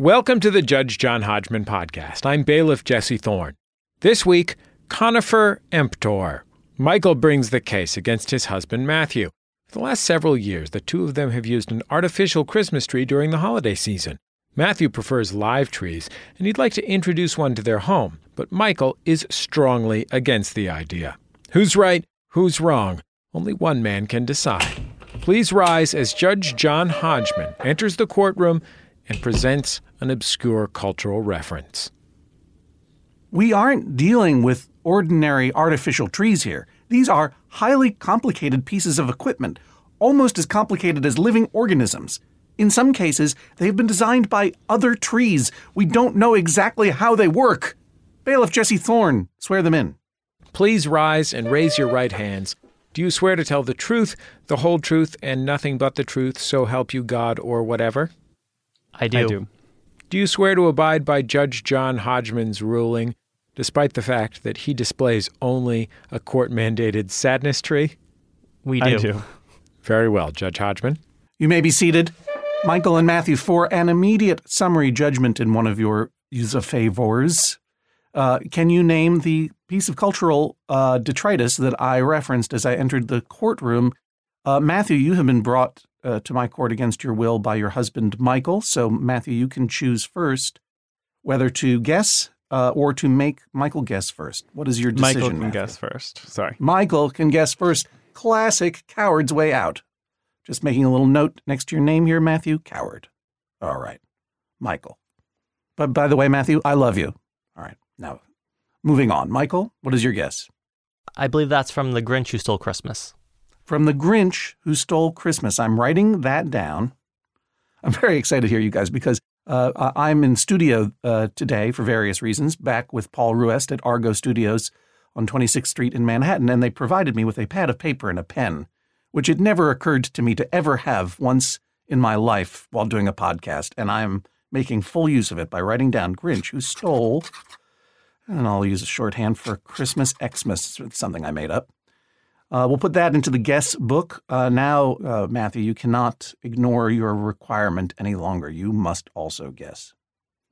Welcome to the Judge John Hodgman podcast. I'm bailiff Jesse Thorne. This week, Conifer Emptor. Michael brings the case against his husband Matthew. For the last several years, the two of them have used an artificial Christmas tree during the holiday season. Matthew prefers live trees, and he'd like to introduce one to their home, but Michael is strongly against the idea. Who's right? Who's wrong? Only one man can decide. Please rise as Judge John Hodgman enters the courtroom and presents an obscure cultural reference. We aren't dealing with ordinary artificial trees here. These are highly complicated pieces of equipment, almost as complicated as living organisms. In some cases, they've been designed by other trees. We don't know exactly how they work. Bailiff Jesse Thorne, swear them in. Please rise and raise your right hands. Do you swear to tell the truth, the whole truth, and nothing but the truth, so help you God or whatever? I do. I do. Do you swear to abide by Judge John Hodgman's ruling, despite the fact that he displays only a court mandated sadness tree? We do. I do. Very well, Judge Hodgman. You may be seated. Michael and Matthew, for an immediate summary judgment in one of your use of favors, uh, can you name the piece of cultural uh, detritus that I referenced as I entered the courtroom? Uh, Matthew, you have been brought uh, to my court against your will by your husband, Michael. So, Matthew, you can choose first whether to guess uh, or to make Michael guess first. What is your decision? Michael can Matthew? guess first. Sorry. Michael can guess first. Classic coward's way out. Just making a little note next to your name here, Matthew. Coward. All right. Michael. But by the way, Matthew, I love you. All right. Now, moving on. Michael, what is your guess? I believe that's from The Grinch Who Stole Christmas. From the Grinch who stole Christmas. I'm writing that down. I'm very excited here, you guys, because uh, I'm in studio uh, today for various reasons, back with Paul Ruest at Argot Studios on 26th Street in Manhattan, and they provided me with a pad of paper and a pen, which it never occurred to me to ever have once in my life while doing a podcast, and I'm making full use of it by writing down Grinch who stole, and I'll use a shorthand for Christmas Xmas, something I made up. Uh, we'll put that into the guess book. Uh, now, uh, Matthew, you cannot ignore your requirement any longer. You must also guess.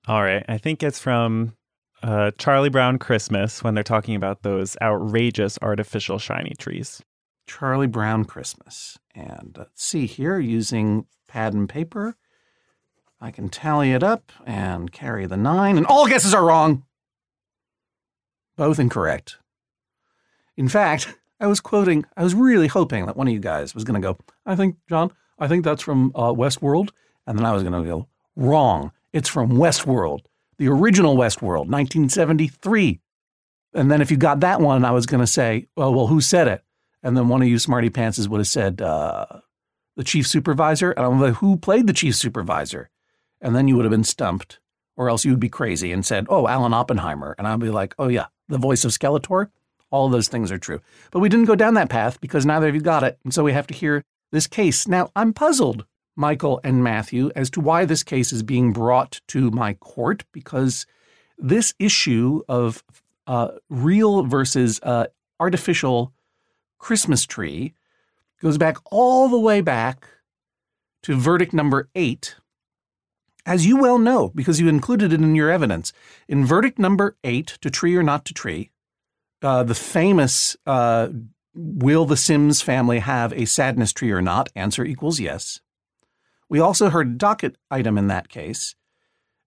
All right. I think it's from uh, Charlie Brown Christmas when they're talking about those outrageous artificial shiny trees. Charlie Brown Christmas. And let's see here, using pad and paper, I can tally it up and carry the nine, and all guesses are wrong. Both incorrect. In fact, I was quoting, I was really hoping that one of you guys was going to go, I think, John, I think that's from uh, Westworld. And then I was going to go, wrong. It's from Westworld, the original Westworld, 1973. And then if you got that one, I was going to say, well, well, who said it? And then one of you smarty pantses would have said, uh, the chief supervisor. And I'm like, who played the chief supervisor? And then you would have been stumped, or else you would be crazy and said, oh, Alan Oppenheimer. And I'd be like, oh, yeah, the voice of Skeletor. All those things are true. But we didn't go down that path because neither of you got it. And so we have to hear this case. Now, I'm puzzled, Michael and Matthew, as to why this case is being brought to my court because this issue of uh, real versus uh, artificial Christmas tree goes back all the way back to verdict number eight. As you well know, because you included it in your evidence, in verdict number eight, to tree or not to tree, uh, the famous uh, Will the Sims family have a sadness tree or not? Answer equals yes. We also heard a docket item in that case,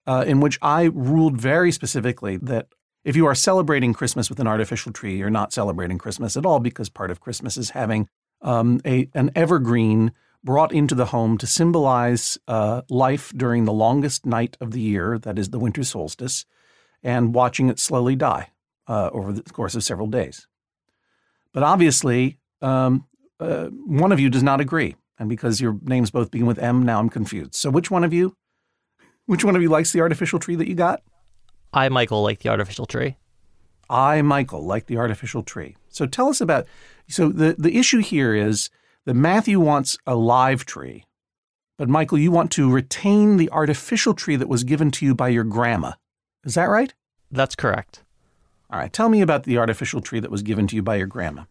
uh, in which I ruled very specifically that if you are celebrating Christmas with an artificial tree, you're not celebrating Christmas at all because part of Christmas is having um, a an evergreen brought into the home to symbolize uh, life during the longest night of the year, that is the winter solstice, and watching it slowly die uh, over the course of several days. But obviously, um, uh, one of you does not agree, and because your names both begin with M, now I'm confused. So which one of you, which one of you likes the artificial tree that you got? I, Michael, like the artificial tree. I, Michael, like the artificial tree. So tell us about. So the the issue here is that Matthew wants a live tree, but Michael, you want to retain the artificial tree that was given to you by your grandma. Is that right? That's correct. All right. Tell me about the artificial tree that was given to you by your grandma.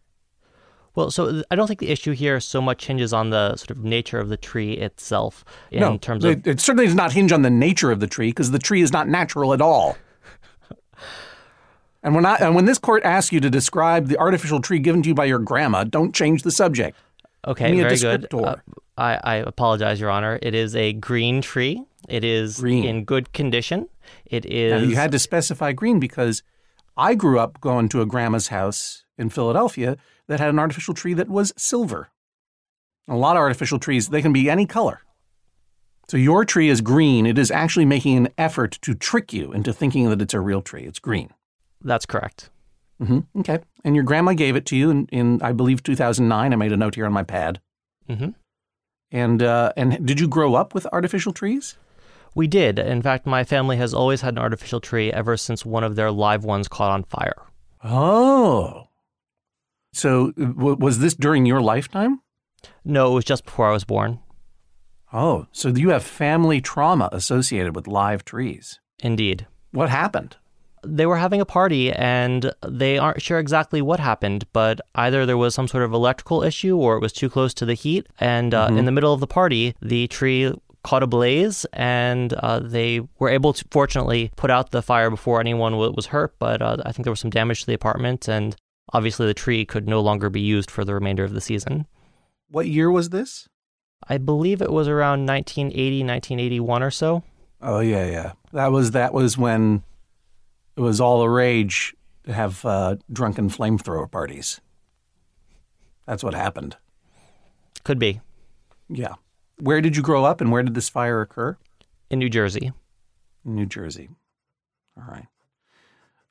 Well, so I don't think the issue here so much hinges on the sort of nature of the tree itself in no, terms of it, it certainly does not hinge on the nature of the tree because the tree is not natural at all. and when I and when this court asks you to describe the artificial tree given to you by your grandma, don't change the subject. Okay, Give me a very good. Uh, I, I apologize, Your Honor. It is a green tree. It is Green. in good condition. It is. Now, you had to specify green because I grew up going to a grandma's house in Philadelphia that had an artificial tree that was silver. A lot of artificial trees, they can be any color. So your tree is green. It is actually making an effort to trick you into thinking that it's a real tree. It's green. That's correct. hmm Okay. And your grandma gave it to you in, in, I believe, 2009. I made a note here on my pad. hmm And uh, and did you grow up with artificial trees? We did. In fact, my family has always had an artificial tree ever since one of their live ones caught on fire. Oh. So w- was this during your lifetime? No, it was just before I was born. Oh, so you have family trauma associated with live trees. Indeed. What happened? They were having a party and they aren't sure exactly what happened, but either there was some sort of electrical issue or it was too close to the heat. And uh, in the middle of the party, the tree caught a blaze and uh, they were able to fortunately put out the fire before anyone was hurt. But uh, I think there was some damage to the apartment and obviously the tree could no longer be used for the remainder of the season. What year was this? I believe it was around 1980, 1981 or so. Oh yeah, yeah. That was that was when it was all the rage to have uh, drunken flamethrower parties. That's what happened. Could be Yeah. Where did you grow up, and where did this fire occur? in New Jersey. New Jersey. All right.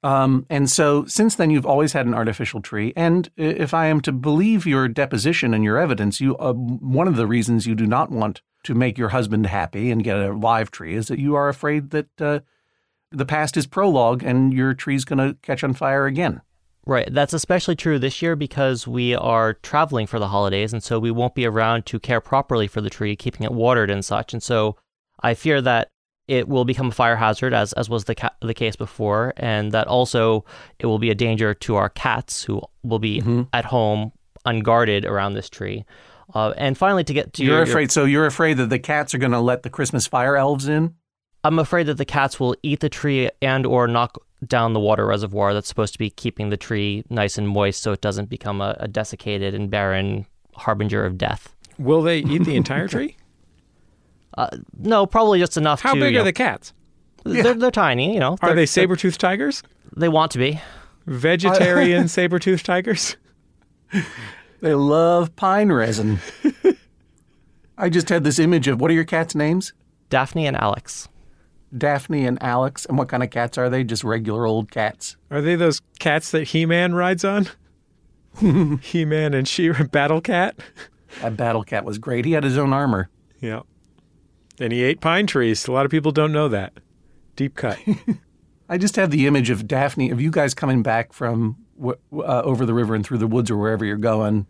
Um, and so, since then, you've always had an artificial tree. And if I am to believe your deposition and your evidence, you uh, one of the reasons you do not want to make your husband happy and get a live tree is that you are afraid that uh, the past is prologue and your tree's going to catch on fire again. Right. That's especially true this year because we are traveling for the holidays, and so we won't be around to care properly for the tree, keeping it watered and such. And so I fear that it will become a fire hazard, as as was the ca- the case before, and that also it will be a danger to our cats who will be at home unguarded around this tree. Uh, and finally, to get to You're your, afraid, so you're afraid that the cats are going to let the Christmas fire elves in? I'm afraid that the cats will eat the tree and or knock down the water reservoir that's supposed to be keeping the tree nice and moist so it doesn't become a, a desiccated and barren harbinger of death. Will they eat the entire tree? Uh, no, probably just enough How to. big are know, the cats? They're, they're tiny, you know. Are They're- they saber-toothed tigers? They want to be. Vegetarian saber-toothed tigers? They love pine resin. I just had this image of what are your cats' names? Daphne and Alex. Daphne and Alex. And what kind of cats are they? Just regular old cats. Are they those cats that He-Man rides on? He-Man and She-Ra Battle Cat? That battle cat was great. He had his own armor. Yeah. And he ate pine trees. A lot of people don't know that. Deep cut. I just have the image of Daphne, of you guys coming back from uh, over the river and through the woods or wherever you're going,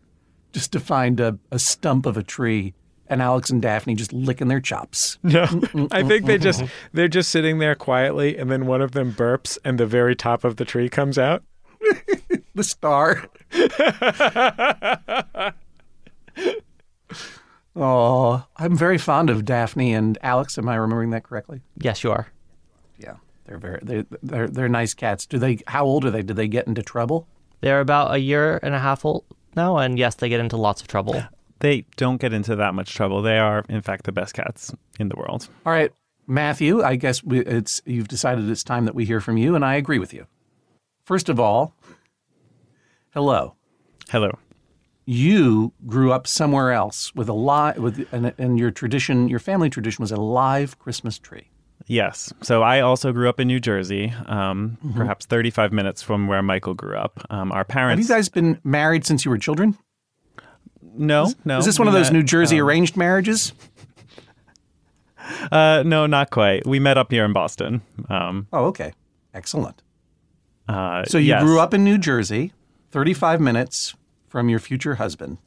just to find a, a stump of a tree, and Alex and Daphne just licking their chops. No, mm, mm, I mm, think they just they're just sitting there quietly, and then one of them burps, and the very top of the tree comes out. The star. oh, I'm very fond of Daphne and Alex. Am I remembering that correctly? Yes, you are. Yeah, they're very they're they're, they're nice cats. Do they? How old are they? Do they get into trouble? They're about a year and a half old now, and yes, they get into lots of trouble. Uh, They don't get into that much trouble. They are, in fact, the best cats in the world. All right, Matthew. I guess we, it's you've decided it's time that we hear from you, and I agree with you. First of all, hello. Hello. You grew up somewhere else with a live with and, and your tradition, your family tradition was a live Christmas tree. Yes. So I also grew up in New Jersey, um, perhaps 35 minutes from where Michael grew up. Um, our parents. Have you guys been married since you were children? No, no. Is this one of those met- New Jersey arranged marriages? Uh, no, not quite. We met up here in Boston. Um, Oh, okay, excellent. uh, So you yes, grew up in New Jersey, thirty-five minutes from your future husband.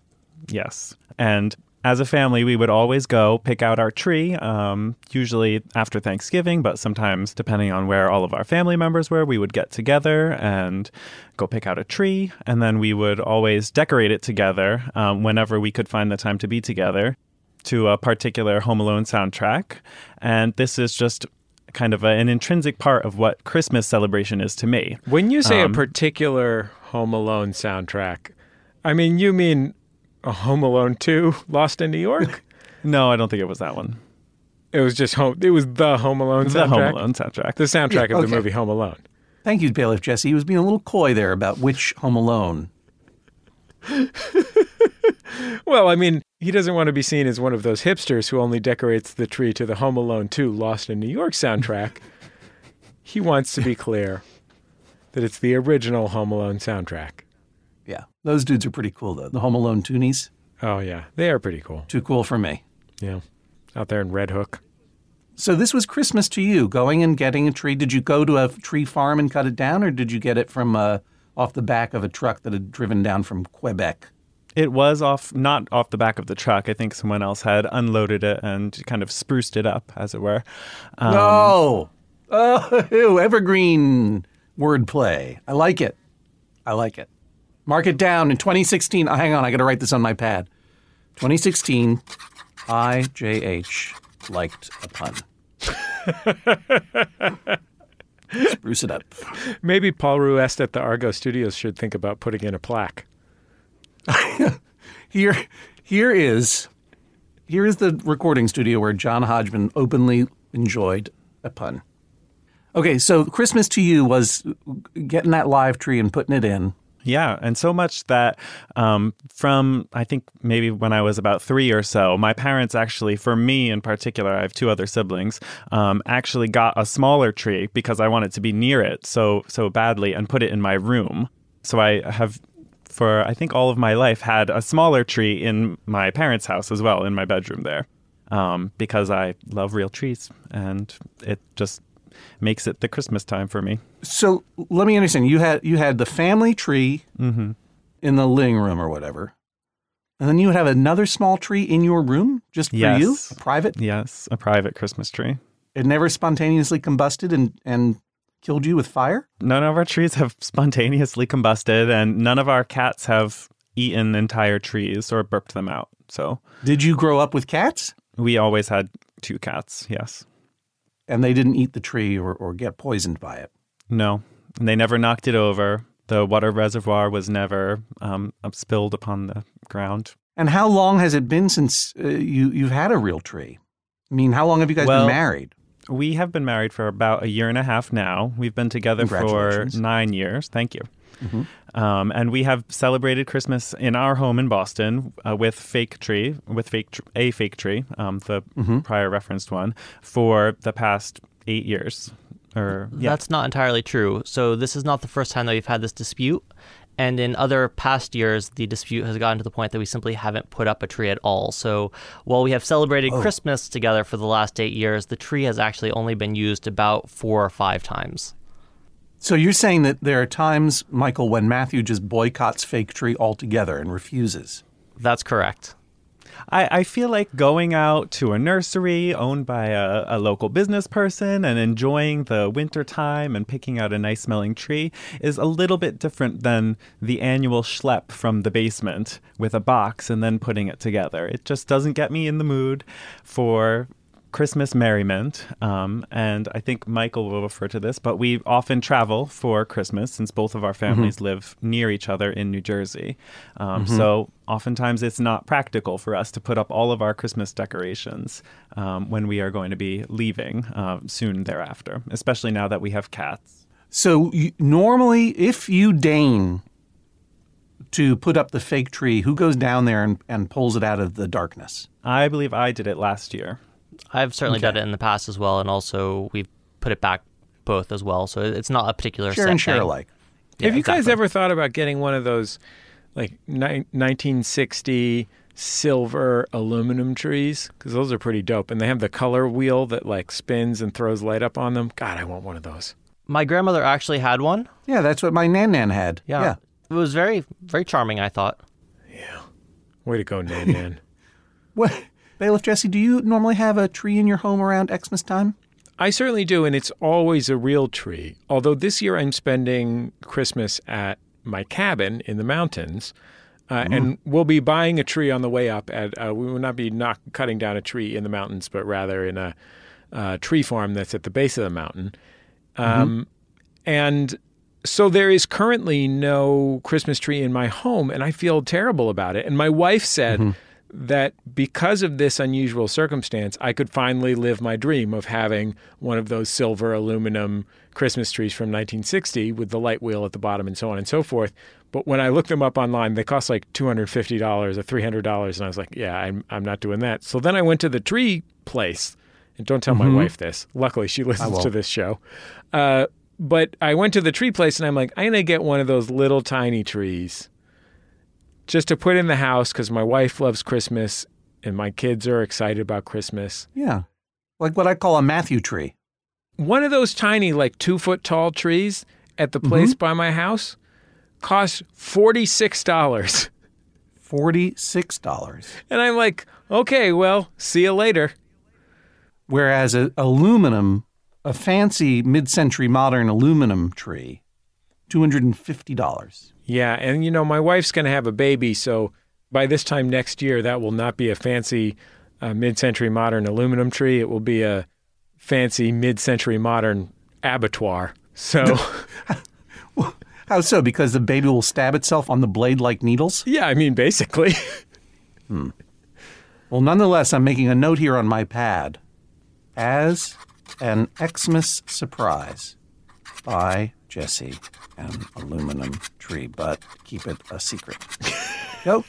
Yes. And as a family, we would always go pick out our tree, um, usually after Thanksgiving, but sometimes, depending on where all of our family members were, we would get together and go pick out a tree. And then we would always decorate it together um, whenever we could find the time to be together to a particular Home Alone soundtrack. And this is just kind of a, an intrinsic part of what Christmas celebration is to me. When you say Um, a particular Home Alone soundtrack, I mean you mean Home Alone 2 Lost in New York? No, I don't think it was that one. it was just home it was the Home Alone soundtrack. The Home Alone soundtrack. The soundtrack Yeah, of the movie Home Alone. Thank you, Bailiff Jesse. He was being a little coy there about which Home Alone. Well, I mean, he doesn't want to be seen as one of those hipsters who only decorates the tree to the Home Alone 2 Lost in New York soundtrack. he wants to be clear that it's the original Home Alone soundtrack. Yeah, those dudes are pretty cool though. The Home Alone toonies, Oh, yeah. They are pretty cool. too cool for me. Yeah. Out there in Red Hook. So this was Christmas to you, going and getting a tree. Did you go to a tree farm and cut it down, or did you get it from uh, off the back of a truck that had driven down from Quebec? It was off, not off the back of the truck. I think someone else had unloaded it and kind of spruced it up, as it were. Um, no, oh, evergreen wordplay. I like it. I like it. Mark it down in 2016. oh, hang on, I got to write this on my pad. 2016, IJH liked a pun. Spruce it up. Maybe Paul Ruest at the Argot Studios should think about putting in a plaque. Here, here is, here is the recording studio where John Hodgman openly enjoyed a pun. Okay, so Christmas to you was getting that live tree and putting it in. Yeah, and so much that um, from I think maybe when I was about three or so, my parents actually, for me in particular, I have two other siblings, um, actually got a smaller tree because I wanted to be near it so so badly and put it in my room. So I have, for I think all of my life, had a smaller tree in my parents' house as well, in my bedroom there, um, because I love real trees and it just makes it the Christmas time for me. So let me understand. You had you had the family tree hmm in the living room or whatever, and then you would have another small tree in your room just for you, Yes. private. Yes, a private Christmas tree. It never spontaneously combusted and and killed you with fire. None of our trees have spontaneously combusted, and none of our cats have eaten entire trees or burped them out. So Did you grow up with cats? we always had two cats, yes. And they didn't eat the tree or, or get poisoned by it. No, and they never knocked it over. The water reservoir was never um, spilled upon the ground. And how long has it been since uh, you you've had a real tree? I mean, how long have you guys Well, been married? We have been married for about a year and a half now. We've been together for nine years. Thank you. Mhm. Um, and we have celebrated Christmas in our home in Boston uh, with fake tree, with fake tr- a fake tree, um, the Mhm. prior referenced one, for the past eight years. Or yeah, That's not entirely true. So this is not the first time that we've had this dispute. And in other past years, the dispute has gotten to the point that we simply haven't put up a tree at all. So while we have celebrated Christmas together for the last eight years, the tree has actually only been used about four or five times. So you're saying that there are times, Michael, when Matthew just boycotts fake tree altogether and refuses. That's correct. I, I feel like going out to a nursery owned by a, a local business person and enjoying the winter time and picking out a nice smelling tree is a little bit different than the annual schlep from the basement with a box and then putting it together. It just doesn't get me in the mood for Christmas merriment. Um, and I think Michael will refer to this, but we often travel for Christmas since both of our families live near each other in New Jersey. Um, So oftentimes it's not practical for us to put up all of our Christmas decorations um, when we are going to be leaving uh, soon thereafter, especially now that we have cats. So you, normally, if you deign to put up the fake tree, who goes down there and, and pulls it out of the darkness? I believe I did it last year. I've certainly Okay. done it in the past as well, and also we've put it back both as well. So it's not a particular Share set and share thing. alike. Yeah, Have you guys ever thought about getting one of those like ni- 1960 silver aluminum trees? Because those are pretty dope. And they have the color wheel that like spins and throws light up on them. God, I want one of those. My grandmother actually had one. Yeah, that's what my nan nan had. Yeah. yeah. It was very, very charming, I thought. Yeah way to go, Nan Nan. What, Bailiff Jesse, do you normally have a tree in your home around Xmas time? I certainly do, and it's always a real tree. Although this year I'm spending Christmas at my cabin in the mountains. Uh, and we'll be buying a tree on the way up. At uh, we will not be not cutting down a tree in the mountains, but rather in a uh, tree farm that's at the base of the mountain. Um, And so there is currently no Christmas tree in my home, and I feel terrible about it. And my wife said that because of this unusual circumstance, I could finally live my dream of having one of those silver aluminum Christmas trees from 1960 with the light wheel at the bottom and so on and so forth. But when I looked them up online, they cost like $250 or $300. And I was like, yeah, I'm, I'm not doing that. So then I went to the tree place. And don't tell my wife this. Luckily, she listens to this show. Uh, but I went to the tree place and I'm like, I'm going to get one of those little tiny trees just to put in the house because my wife loves Christmas and my kids are excited about Christmas. Yeah. Like what I call a Matthew tree. One of those tiny, like two foot tall trees at the place mm-hmm. by my house cost $46. $46. And I'm like, okay, well, see you later. Whereas a aluminum, a fancy mid century modern aluminum tree, $250. Yeah. And, you know, my wife's going to have a baby. So by this time next year, that will not be a fancy uh, mid century modern aluminum tree. It will be a fancy mid century modern abattoir. So, How so? Because the baby will stab itself on the blade like needles? yeah, I mean, basically. Well, nonetheless, I'm making a note here on my pad as an Xmas surprise by Jesse, an aluminum tree, but keep it a secret. Go.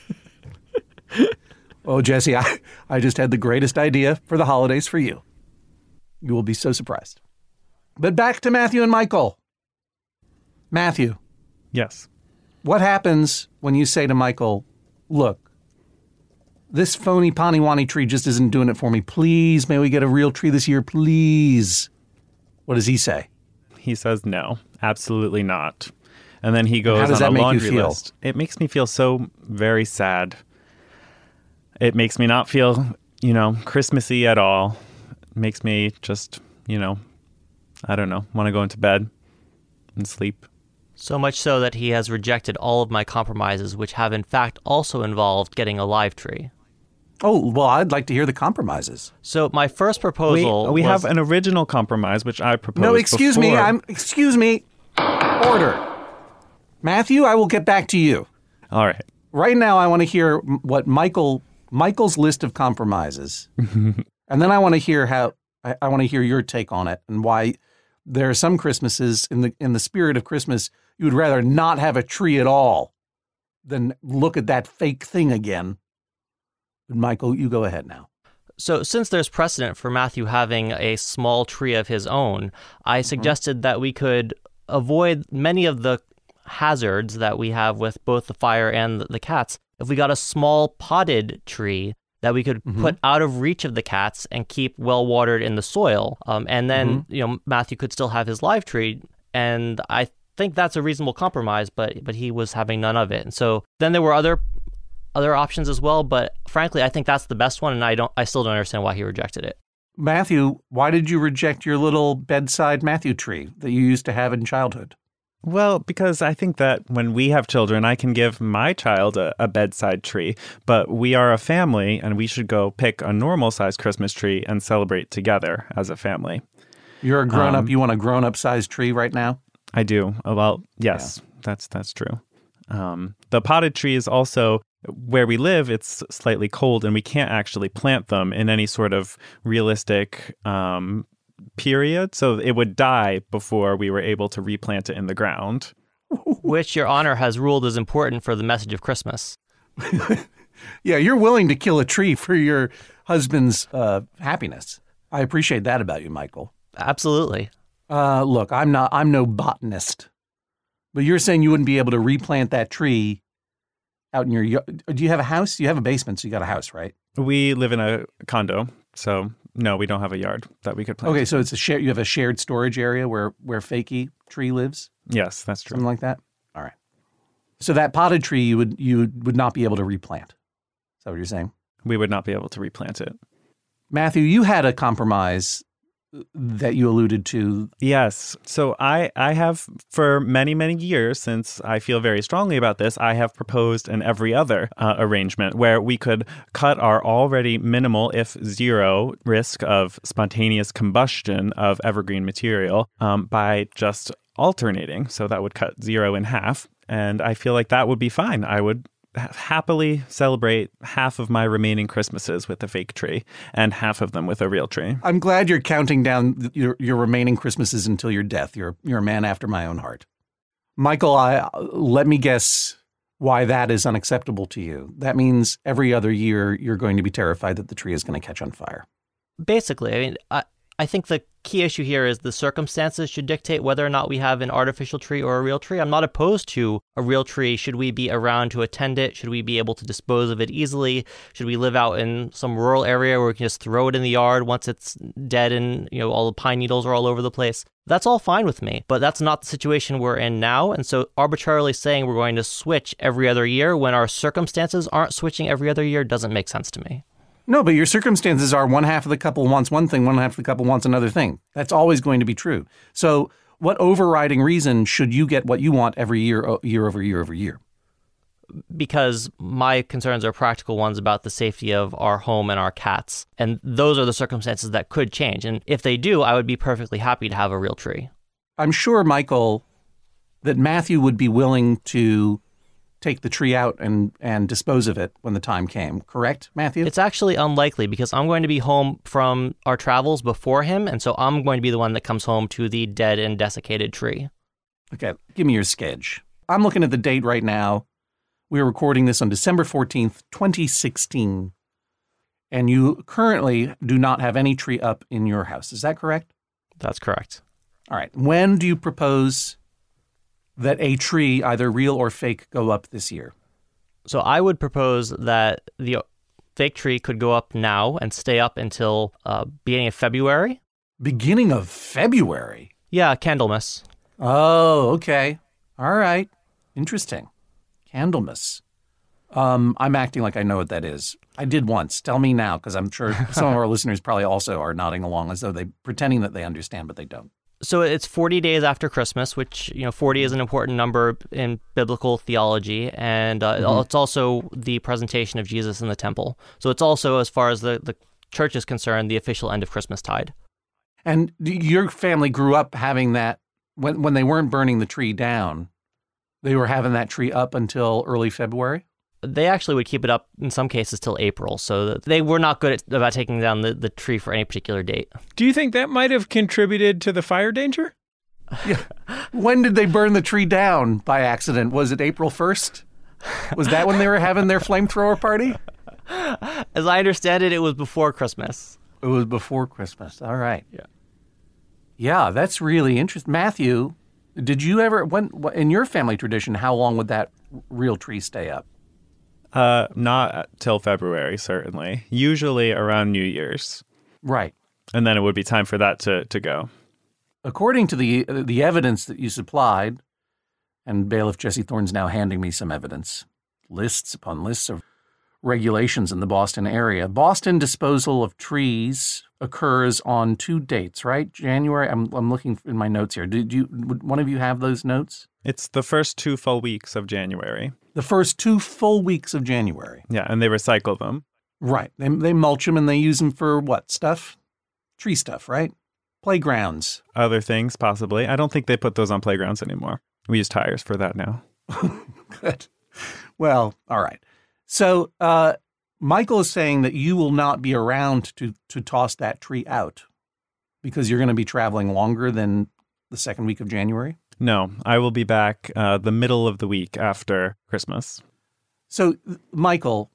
Oh, Jesse, I, I just had the greatest idea for the holidays for you. You will be so surprised. But back to Matthew and Michael. Matthew, Yes. what happens when you say to Michael, look, this phony Paniwani tree just isn't doing it for me. Please, may we get a real tree this year, please? What does he say? He says no, absolutely not. And then he goes on a laundry list. It makes me feel so very sad. It makes me not feel, you know, Christmassy at all. It makes me just, you know, I don't know, want to go into bed and sleep. So much so that he has rejected all of my compromises, which have in fact also involved getting a live tree. Oh, well, I'd like to hear the compromises. So my first proposal we was- have an original compromise, which I proposed. No, excuse me. I'm excuse me. Order. Matthew, I will get back to you. All right. Right now I want to hear what Michael Michael's list of compromises. and then I want to hear how I, I want to hear your take on it and why there are some Christmases in the in the spirit of Christmas you would rather not have a tree at all than look at that fake thing again. But Michael, you go ahead now. So, since there's precedent for Matthew having a small tree of his own, I mm-hmm. suggested that we could avoid many of the hazards that we have with both the fire and the- cats if we got a small potted tree that we could put out of reach of the cats and keep well watered in the soil. Um, and then, you know, Matthew could still have his live tree. And I think that's a reasonable compromise, but but he was having none of it. And so then there were other other options as well, but frankly, I think that's the best one, and I don't, I still don't understand why he rejected it. Matthew, why did you reject your little bedside Matthew tree that you used to have in childhood? Well, because I think that when we have children, I can give my child a, a bedside tree, but we are a family and we should go pick a normal sized Christmas tree and celebrate together as a family. You're a grown up. Um, you want a grown up sized tree right now? I do. Well, yes, that's that's true. Um, the potted tree is also where we live. It's slightly cold, and we can't actually plant them in any sort of realistic um, period. So it would die before we were able to replant it in the ground. Which Your Honor has ruled is important for the message of Christmas. Yeah, you're willing to kill a tree for your husband's uh, happiness. I appreciate that about you, Michael. Absolutely. Uh, look, I'm not. I'm no botanist, but you're saying you wouldn't be able to replant that tree out in your. yard. Do you have a house? You have a basement, so you got a house, right? We live in a condo, so no, we don't have a yard that we could plant. Okay, so it's a share. You have a shared storage area where where Fakey tree lives, Yes, that's true. something like that. All right. So that potted tree, you would you would not be able to replant. Is that what you're saying? we would not be able to replant it. Matthew, you had a compromise that you alluded to. Yes. So I I have for many many years since I feel very strongly about this, I have proposed an every other uh, arrangement where we could cut our already minimal if zero risk of spontaneous combustion of evergreen material um, by just alternating. So that would cut zero in half. And I feel like that would be fine. I would happily celebrate half of my remaining Christmases with a fake tree and half of them with a real tree. I'm glad you're counting down your, your remaining Christmases until your death. You're you're a man after my own heart. Michael, I let me guess why that is unacceptable to you. That means every other year you're going to be terrified that the tree is going to catch on fire. Basically, I mean, I, I think the key issue here is the circumstances should dictate whether or not we have an artificial tree or a real tree. I'm not opposed to a real tree. Should we be around to attend it? Should we be able to dispose of it easily? Should we live out in some rural area where we can just throw it in the yard once it's dead and you know all the pine needles are all over the place? That's all fine with me, but that's not the situation we're in now. And so arbitrarily saying we're going to switch every other year when our circumstances aren't switching every other year doesn't make sense to me. No, but your circumstances are one half of the couple wants one thing, one half of the couple wants another thing. That's always going to be true. So, what overriding reason should you get what you want every year, year over year over year? Because my concerns are practical ones about the safety of our home and our cats. And those are the circumstances that could change. And if they do, I would be perfectly happy to have a real tree. I'm sure, Michael, that Matthew would be willing to take the tree out and, and dispose of it when the time came, correct, Matthew? It's actually unlikely because I'm going to be home from our travels before him, and so I'm going to be the one that comes home to the dead and desiccated tree. Okay, give me your sketch. I'm looking at the date right now. We're recording this on December 14th, 2016. And you currently do not have any tree up in your house. Is that correct? That's correct. All right. When do you propose that a tree, either real or fake, go up this year? So I would propose that the fake tree could go up now and stay up until uh, beginning of February. Beginning of February? Yeah, Candlemas. Oh, okay. All right. Interesting. Candlemas. Um, I'm acting like I know what that is. I did once. Tell me now, because I'm sure some of our listeners probably also are nodding along as though they pretending that they understand, but they don't so it's 40 days after Christmas, which, you know, 40 is an important number in biblical theology. And uh, mm-hmm. it's also the presentation of Jesus in the temple. So it's also, as far as the, the church is concerned, the official end of Christmas tide. And your family grew up having that when, when they weren't burning the tree down, they were having that tree up until early February? They actually would keep it up in some cases till April. So they were not good at, about taking down the, the tree for any particular date. Do you think that might have contributed to the fire danger? Yeah. when did they burn the tree down by accident? Was it April 1st? Was that when they were having their flamethrower party? As I understand it, it was before Christmas. It was before Christmas. All right. Yeah. Yeah, that's really interesting. Matthew, did you ever, when in your family tradition, how long would that real tree stay up? Uh, not till February, certainly. Usually around New Year's. Right. And then it would be time for that to, to go. According to the the evidence that you supplied, and bailiff Jesse Thorne's now handing me some evidence, lists upon lists of regulations in the Boston area. Boston disposal of trees occurs on two dates, right? January. I'm I'm looking in my notes here. Did you would one of you have those notes? It's the first two full weeks of January the first two full weeks of January. Yeah, and they recycle them. Right. They, they mulch them and they use them for what stuff? Tree stuff, right? Playgrounds. Other things, possibly. I don't think they put those on playgrounds anymore. We use tires for that now. Good. Well, all right. So uh, Michael is saying that you will not be around to to toss that tree out because you're going to be traveling longer than the second week of January. No, I will be back uh, the middle of the week after Christmas. So, Michael,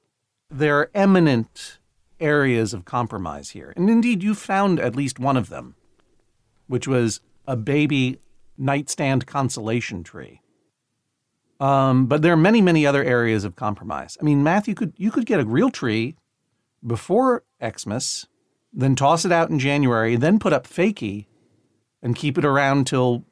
there are eminent areas of compromise here. And indeed, you found at least one of them, which was a baby nightstand consolation tree. Um, but there are many, many other areas of compromise. I mean, Matthew, could you could get a real tree before Xmas, then toss it out in January, then put up fakey, and keep it around till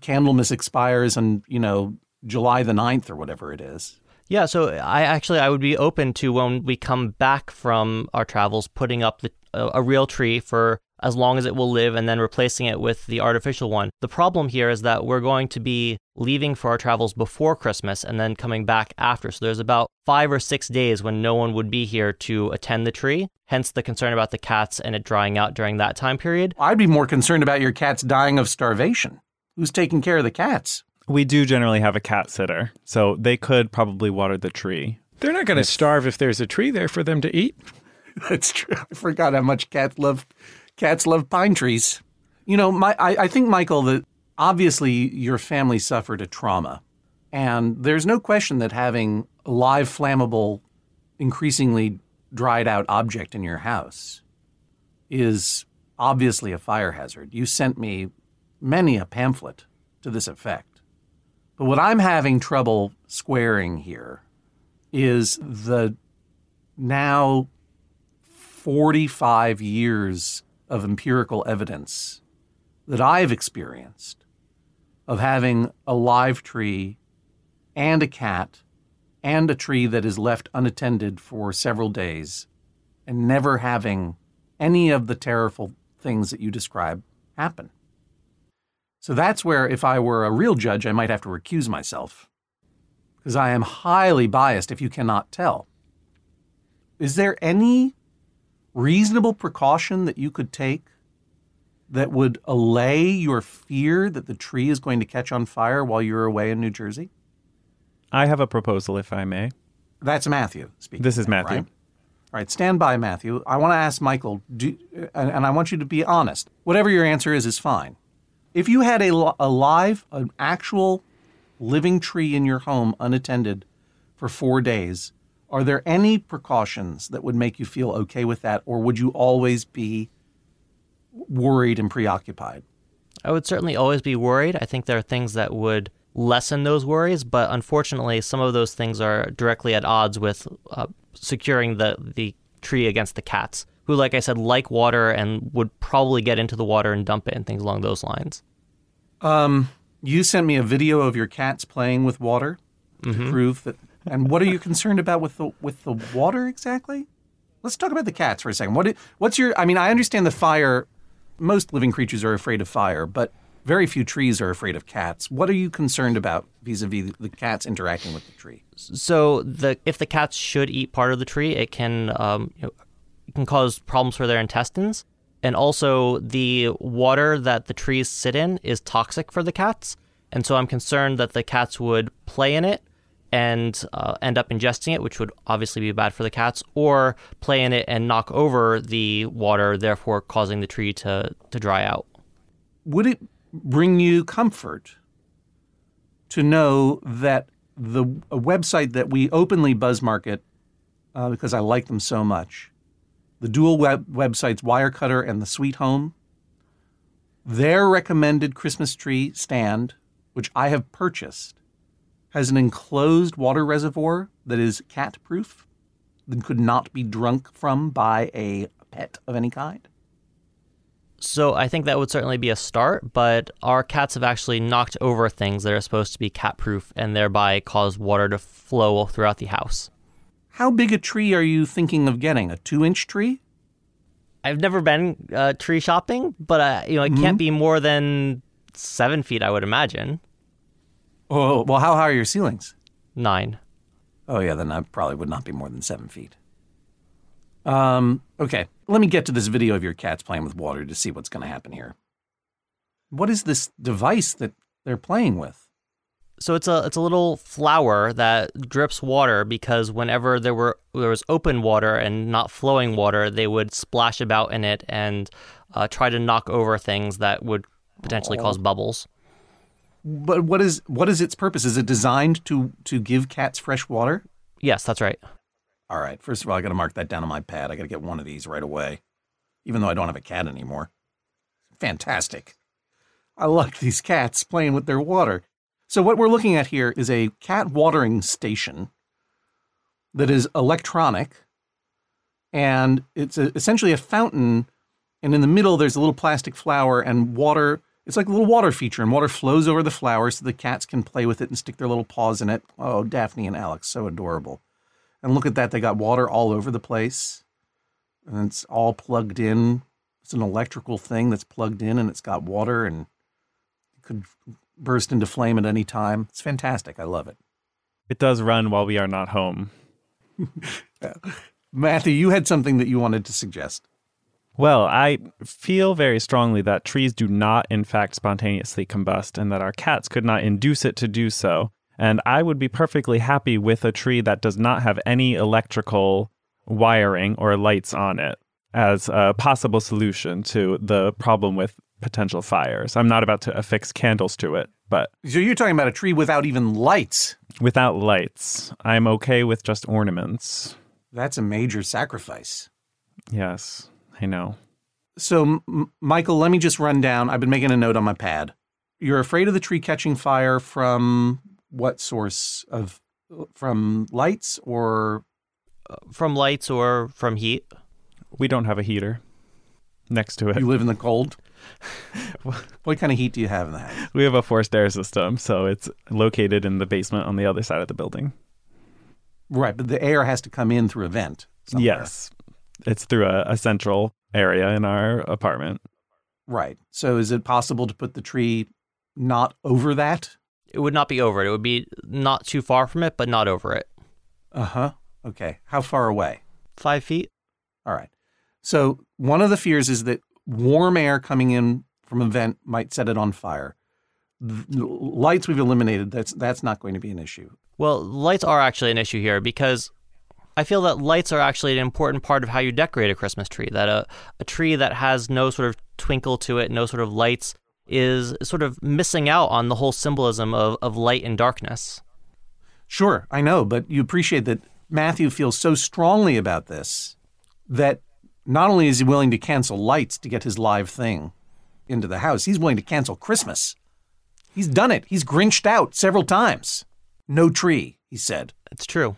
Candlemas expires on, you know, July the 9th or whatever it is. Yeah, so I actually I would be open to when we come back from our travels putting up the, a, a real tree for as long as it will live and then replacing it with the artificial one. The problem here is that we're going to be leaving for our travels before Christmas and then coming back after. So there's about 5 or 6 days when no one would be here to attend the tree. Hence the concern about the cats and it drying out during that time period. I'd be more concerned about your cats dying of starvation. Who's taking care of the cats? We do generally have a cat sitter, so they could probably water the tree. They're not going to starve if there's a tree there for them to eat. That's true. I forgot how much cats love cats love pine trees. You know, my I, I think Michael that obviously your family suffered a trauma, and there's no question that having a live, flammable, increasingly dried out object in your house is obviously a fire hazard. You sent me many a pamphlet to this effect. But what I'm having trouble squaring here is the now 45 years of empirical evidence that I've experienced of having a live tree and a cat and a tree that is left unattended for several days and never having any of the terrible things that you describe happen. So that's where, if I were a real judge, I might have to recuse myself because I am highly biased if you cannot tell. Is there any reasonable precaution that you could take that would allay your fear that the tree is going to catch on fire while you're away in New Jersey? I have a proposal, if I may. That's Matthew speaking. This is now, Matthew. Right? All right, stand by, Matthew. I want to ask Michael, do, and, and I want you to be honest. Whatever your answer is, is fine. If you had a, a live, an actual living tree in your home unattended for four days, are there any precautions that would make you feel okay with that, or would you always be worried and preoccupied? I would certainly always be worried. I think there are things that would lessen those worries, but unfortunately, some of those things are directly at odds with uh, securing the, the tree against the cats who, like I said, like water and would probably get into the water and dump it and things along those lines. Um, you sent me a video of your cats playing with water to prove that. And what are you concerned about with the with the water exactly? Let's talk about the cats for a second. What what's your? I mean, I understand the fire. Most living creatures are afraid of fire, but very few trees are afraid of cats. What are you concerned about vis-a-vis the cats interacting with the tree? So the if the cats should eat part of the tree, it can um, you know, can cause problems for their intestines, and also the water that the trees sit in is toxic for the cats, and so I'm concerned that the cats would play in it and uh, end up ingesting it, which would obviously be bad for the cats, or play in it and knock over the water, therefore causing the tree to to dry out. Would it bring you comfort to know that the website that we openly buzz market uh, because I like them so much, the dual web websites Wirecutter and the Sweet Home, their recommended Christmas tree stand, which I have purchased, has an enclosed water reservoir that is cat proof, and could not be drunk from by a pet of any kind. So I think that would certainly be a start, but our cats have actually knocked over things that are supposed to be cat proof and thereby cause water to flow throughout the house. How big a tree are you thinking of getting? A two inch tree? I've never been uh, tree shopping, but uh, you know it can't be more than seven feet, I would imagine. Oh, well, how high are your ceilings? Nine. Oh, yeah, then I probably would not be more than seven feet. Um, okay, let me get to this video of your cats playing with water to see what's going to happen here. What is this device that they're playing with? So it's a it's a little flower that drips water because whenever there were there was open water and not flowing water, they would splash about in it and uh, try to knock over things that would potentially cause bubbles. But what is what is its purpose? Is it designed to to give cats fresh water? Yes, that's right. All right. First of all, I got to mark that down on my pad. I got to get one of these right away, even though I don't have a cat anymore. Fantastic. I like these cats playing with their water. So, what we're looking at here is a cat watering station that is electronic, and it's a, essentially a fountain. And in the middle, there's a little plastic flower, and water It's like a little water feature, and water flows over the flower so the cats can play with it and stick their little paws in it. Oh, Daphne and Alex, so adorable. And look at that, they got water all over the place. And it's all plugged in. It's an electrical thing that's plugged in and it's got water and could burst into flame at any time. It's fantastic. I love it. It does run while we are not home. Matthew, you had something that you wanted to suggest. Well, I feel very strongly that trees do not, in fact, spontaneously combust and that our cats could not induce it to do so. And I would be perfectly happy with a tree that does not have any electrical wiring or lights on it as a possible solution to the problem with potential fires. I'm not about to affix candles to it, but So you're talking about a tree without even lights. without lights, I'm okay with just ornaments. That's a major sacrifice. Yes, I know. So, M- Michael, let me just run down. I've been making a note on my pad. You're afraid of the tree catching fire from what source of from lights or uh, From lights or from heat. We don't have a heater next to it. you live in the cold? what kind of heat do you have in the house? We have a forced air system, so it's located in the basement on the other side of the building. Right, but the air has to come in through a vent. somewhere. Yes. It's through a, a central area in our apartment. Right. So is it possible to put the tree not over that? It would not be over it. It would be not too far from it, but not over it. Uh huh. Okay. How far away? Five feet. All right. So one of the fears is that warm air coming in from a vent might set it on fire. The lights we've eliminated. That's that's not going to be an issue. Well, lights are actually an issue here because I feel that lights are actually an important part of how you decorate a Christmas tree. That a, a tree that has no sort of twinkle to it, no sort of lights, is sort of missing out on the whole symbolism of, of light and darkness. Sure, I know, but you appreciate that Matthew feels so strongly about this that not only is he willing to cancel lights to get his live thing into the house, he's willing to cancel Christmas. He's done it. He's grinched out several times. No tree, he said. It's true.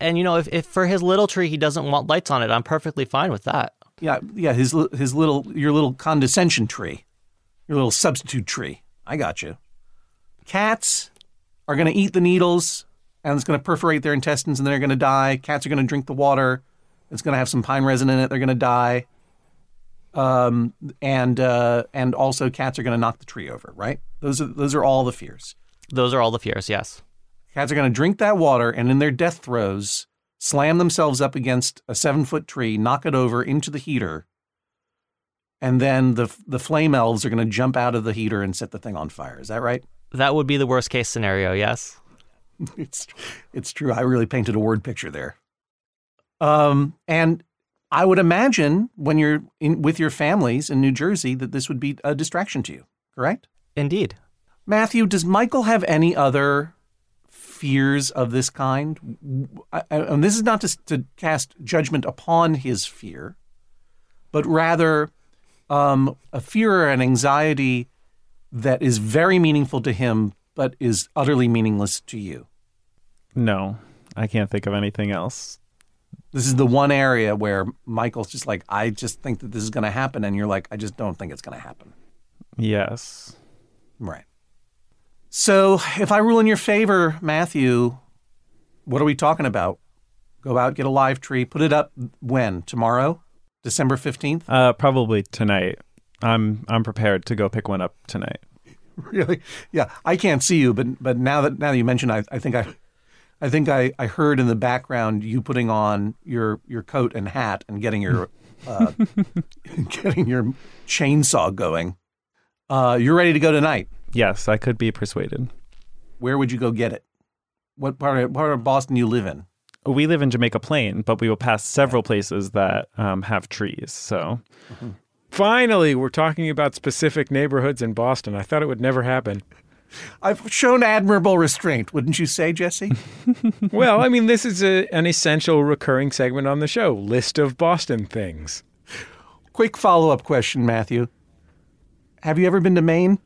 And you know, if, if for his little tree he doesn't want lights on it, I'm perfectly fine with that. Yeah, yeah, his his little your little condescension tree, your little substitute tree. I got you. Cats are going to eat the needles, and it's going to perforate their intestines, and they're going to die. Cats are going to drink the water. It's going to have some pine resin in it. They're going to die. Um, and uh, and also cats are going to knock the tree over. Right? Those are those are all the fears. Those are all the fears, yes. Cats are going to drink that water and in their death throes slam themselves up against a seven foot tree, knock it over into the heater, and then the the flame elves are going to jump out of the heater and set the thing on fire. Is that right? That would be the worst case scenario, yes. It's it's true. I really painted a word picture there. Um, and I would imagine when you're in with your families in New Jersey that this would be a distraction to you. Correct? Indeed. Matthew, does Michael have any other fears of this kind? I- I- And this is not to, to cast judgment upon his fear, but rather um, a fear or an anxiety that is very meaningful to him, but is utterly meaningless to you. No, I can't think of anything else. This is the one area where Michael's just like, I just think that this is going to happen. And you're like, I just don't think it's going to happen. Yes. Right. So if I rule in your favor, Matthew, what are we talking about? Go out, get a live tree, put it up when? Tomorrow? December 15th? Uh, probably tonight. I'm I'm prepared to go pick one up tonight. Really? Yeah. I can't see you, but but now that now that you mentioned I, I think I I think I, I heard in the background you putting on your your coat and hat and getting your uh, getting your chainsaw going. Uh, you're ready to go tonight. Yes, I could be persuaded. Where would you go get it? What part of, part of Boston you live in? We live in Jamaica Plain, but we will pass several places that um, have trees. So Finally, we're talking about specific neighborhoods in Boston. I thought it would never happen. I've shown admirable restraint, wouldn't you say, Jesse? Well, I mean, this is a, an essential recurring segment on the show list of Boston things. Quick follow up question, Matthew. Have you ever been to Maine?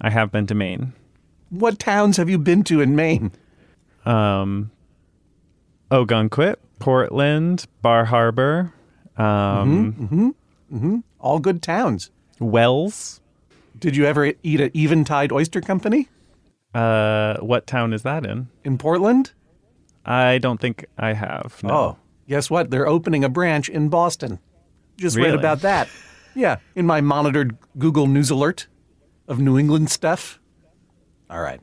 I have been to Maine. What towns have you been to in Maine? Um, Ogunquit, Portland, Bar Harbor, um, mm-hmm mm-hmm All good towns. Wells. Did you ever eat at Eventide Oyster Company Uh, what town is that in? in Portland? I don't think I have. No. Oh, guess what? They're opening a branch in Boston. Just read about that. Yeah, in my monitored Google News alert of New England stuff. All right.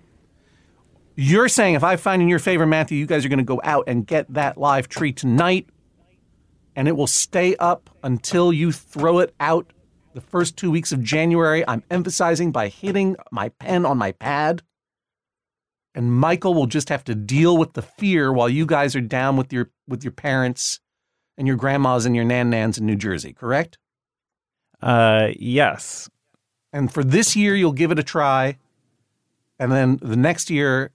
You're saying if I find in your favor, Matthew, you guys are going to go out and get that live tree tonight, and it will stay up until you throw it out the first two weeks of January. I'm emphasizing by hitting my pen on my pad. And Michael will just have to deal with the fear while you guys are down with your with your parents and your grandmas and your nan nans in New Jersey, correct? Uh, yes. And for this year, you'll give it a try. And then the next year,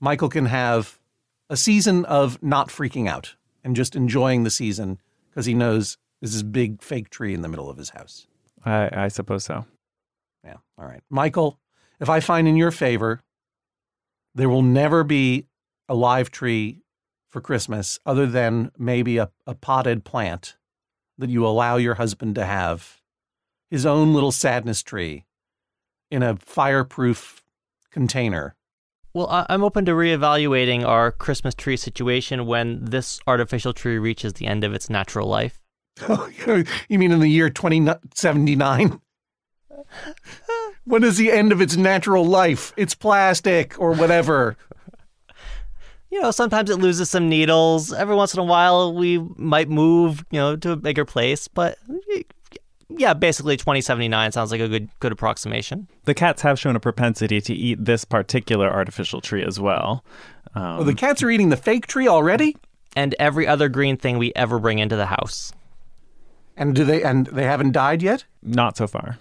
Michael can have a season of not freaking out and just enjoying the season because he knows there's this big fake tree in the middle of his house. I, I suppose so. Yeah. All right. Michael, if I find in your favor, there will never be a live tree for Christmas other than maybe a, a potted plant that you allow your husband to have his own little sadness tree in a fireproof container. Well, I- I'm open to reevaluating our Christmas tree situation when this artificial tree reaches the end of its natural life. you mean in the year 2079? When is the end of its natural life? It's plastic or whatever. You know, sometimes it loses some needles. Every once in a while, we might move, you know, to a bigger place. But yeah, basically, 2079 sounds like a good good approximation. The cats have shown a propensity to eat this particular artificial tree as well. Um, Oh, the cats are eating the fake tree already? And every other green thing we ever bring into the house. And do they and they haven't died yet? not so far.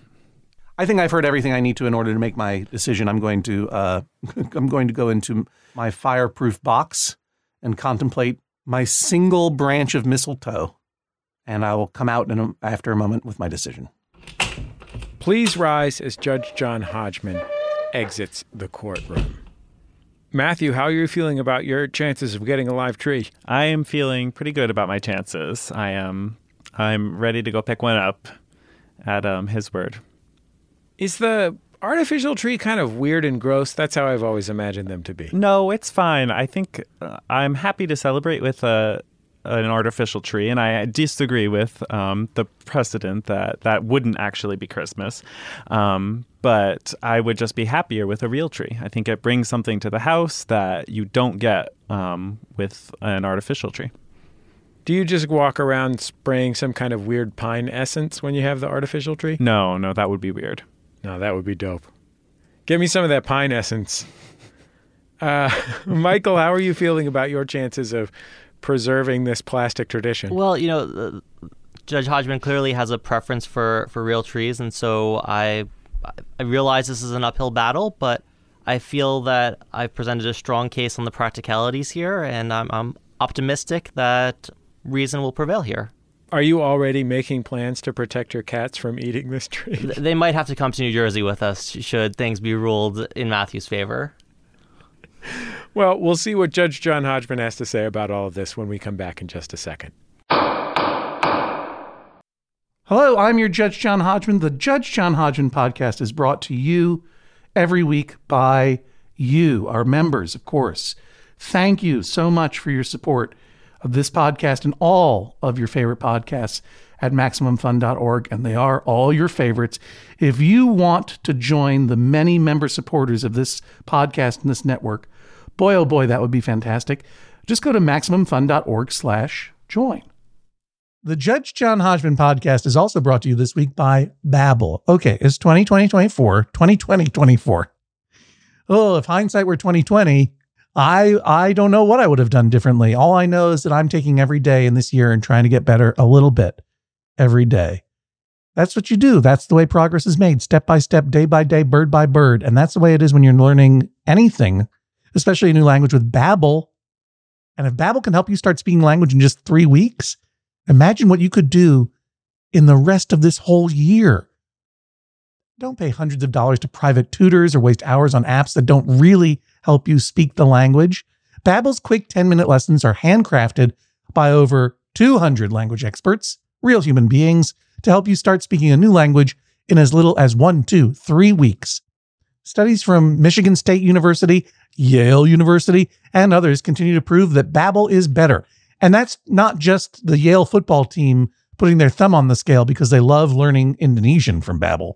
I think I've heard everything I need to in order to make my decision. I'm going to uh, I'm going to go into my fireproof box and contemplate my single branch of mistletoe, and I will come out in a, after a moment with my decision. Please rise as Judge John Hodgman exits the courtroom. Matthew, how are you feeling about your chances of getting a live tree? I am feeling pretty good about my chances. I am I'm ready to go pick one up at um, his word. Is the artificial tree kind of weird and gross? That's how I've always imagined them to be. No, it's fine. I think uh, I'm happy to celebrate with a an artificial tree, and I disagree with um, the precedent that that wouldn't actually be Christmas. Um, but I would just be happier with a real tree. I think it brings something to the house that you don't get um, with an artificial tree. Do you just walk around spraying some kind of weird pine essence when you have the artificial tree? No, no, that would be weird. No, that would be dope. Give me some of that pine essence. Uh, Michael, how are you feeling about your chances of preserving this plastic tradition? Well, you know, uh, Judge Hodgman clearly has a preference for, for real trees, and so I I realize this is an uphill battle, but I feel that I've presented a strong case on the practicalities here, and I'm, I'm optimistic that reason will prevail here. Are you already making plans to protect your cats from eating this tree? They might have to come to New Jersey with us should things be ruled in Matthew's favor. Well, we'll see what Judge John Hodgman has to say about all of this when we come back in just a second. Hello, I'm your Judge John Hodgman. The Judge John Hodgman podcast is brought to you every week by you, our members, of course. Thank you so much for your support of this podcast and all of your favorite podcasts at MaximumFun.org, and they are all your favorites. If you want to join the many member supporters of this podcast and this network, boy, oh boy, that would be fantastic. Just go to MaximumFun.org slash join. The Judge John Hodgman podcast is also brought to you this week by Babbel. Okay, it's 2020 24, 2020 24. Oh, if hindsight were 2020, I I don't know what I would have done differently. All I know is that I'm taking every day in this year and trying to get better a little bit every day. That's what you do. That's the way progress is made, step by step, day by day, bird by bird. And that's the way it is when you're learning anything, especially a new language with Babbel. And if Babbel can help you start speaking language in just 3 weeks, Imagine what you could do in the rest of this whole year. Don't pay hundreds of dollars to private tutors or waste hours on apps that don't really help you speak the language. Babbel's quick 10-minute lessons are handcrafted by over 200 language experts, real human beings, to help you start speaking a new language in as little as one, two, three weeks. Studies from Michigan State University, Yale University, and others continue to prove that Babbel is better. And that's not just the Yale football team putting their thumb on the scale because they love learning Indonesian from Babbel.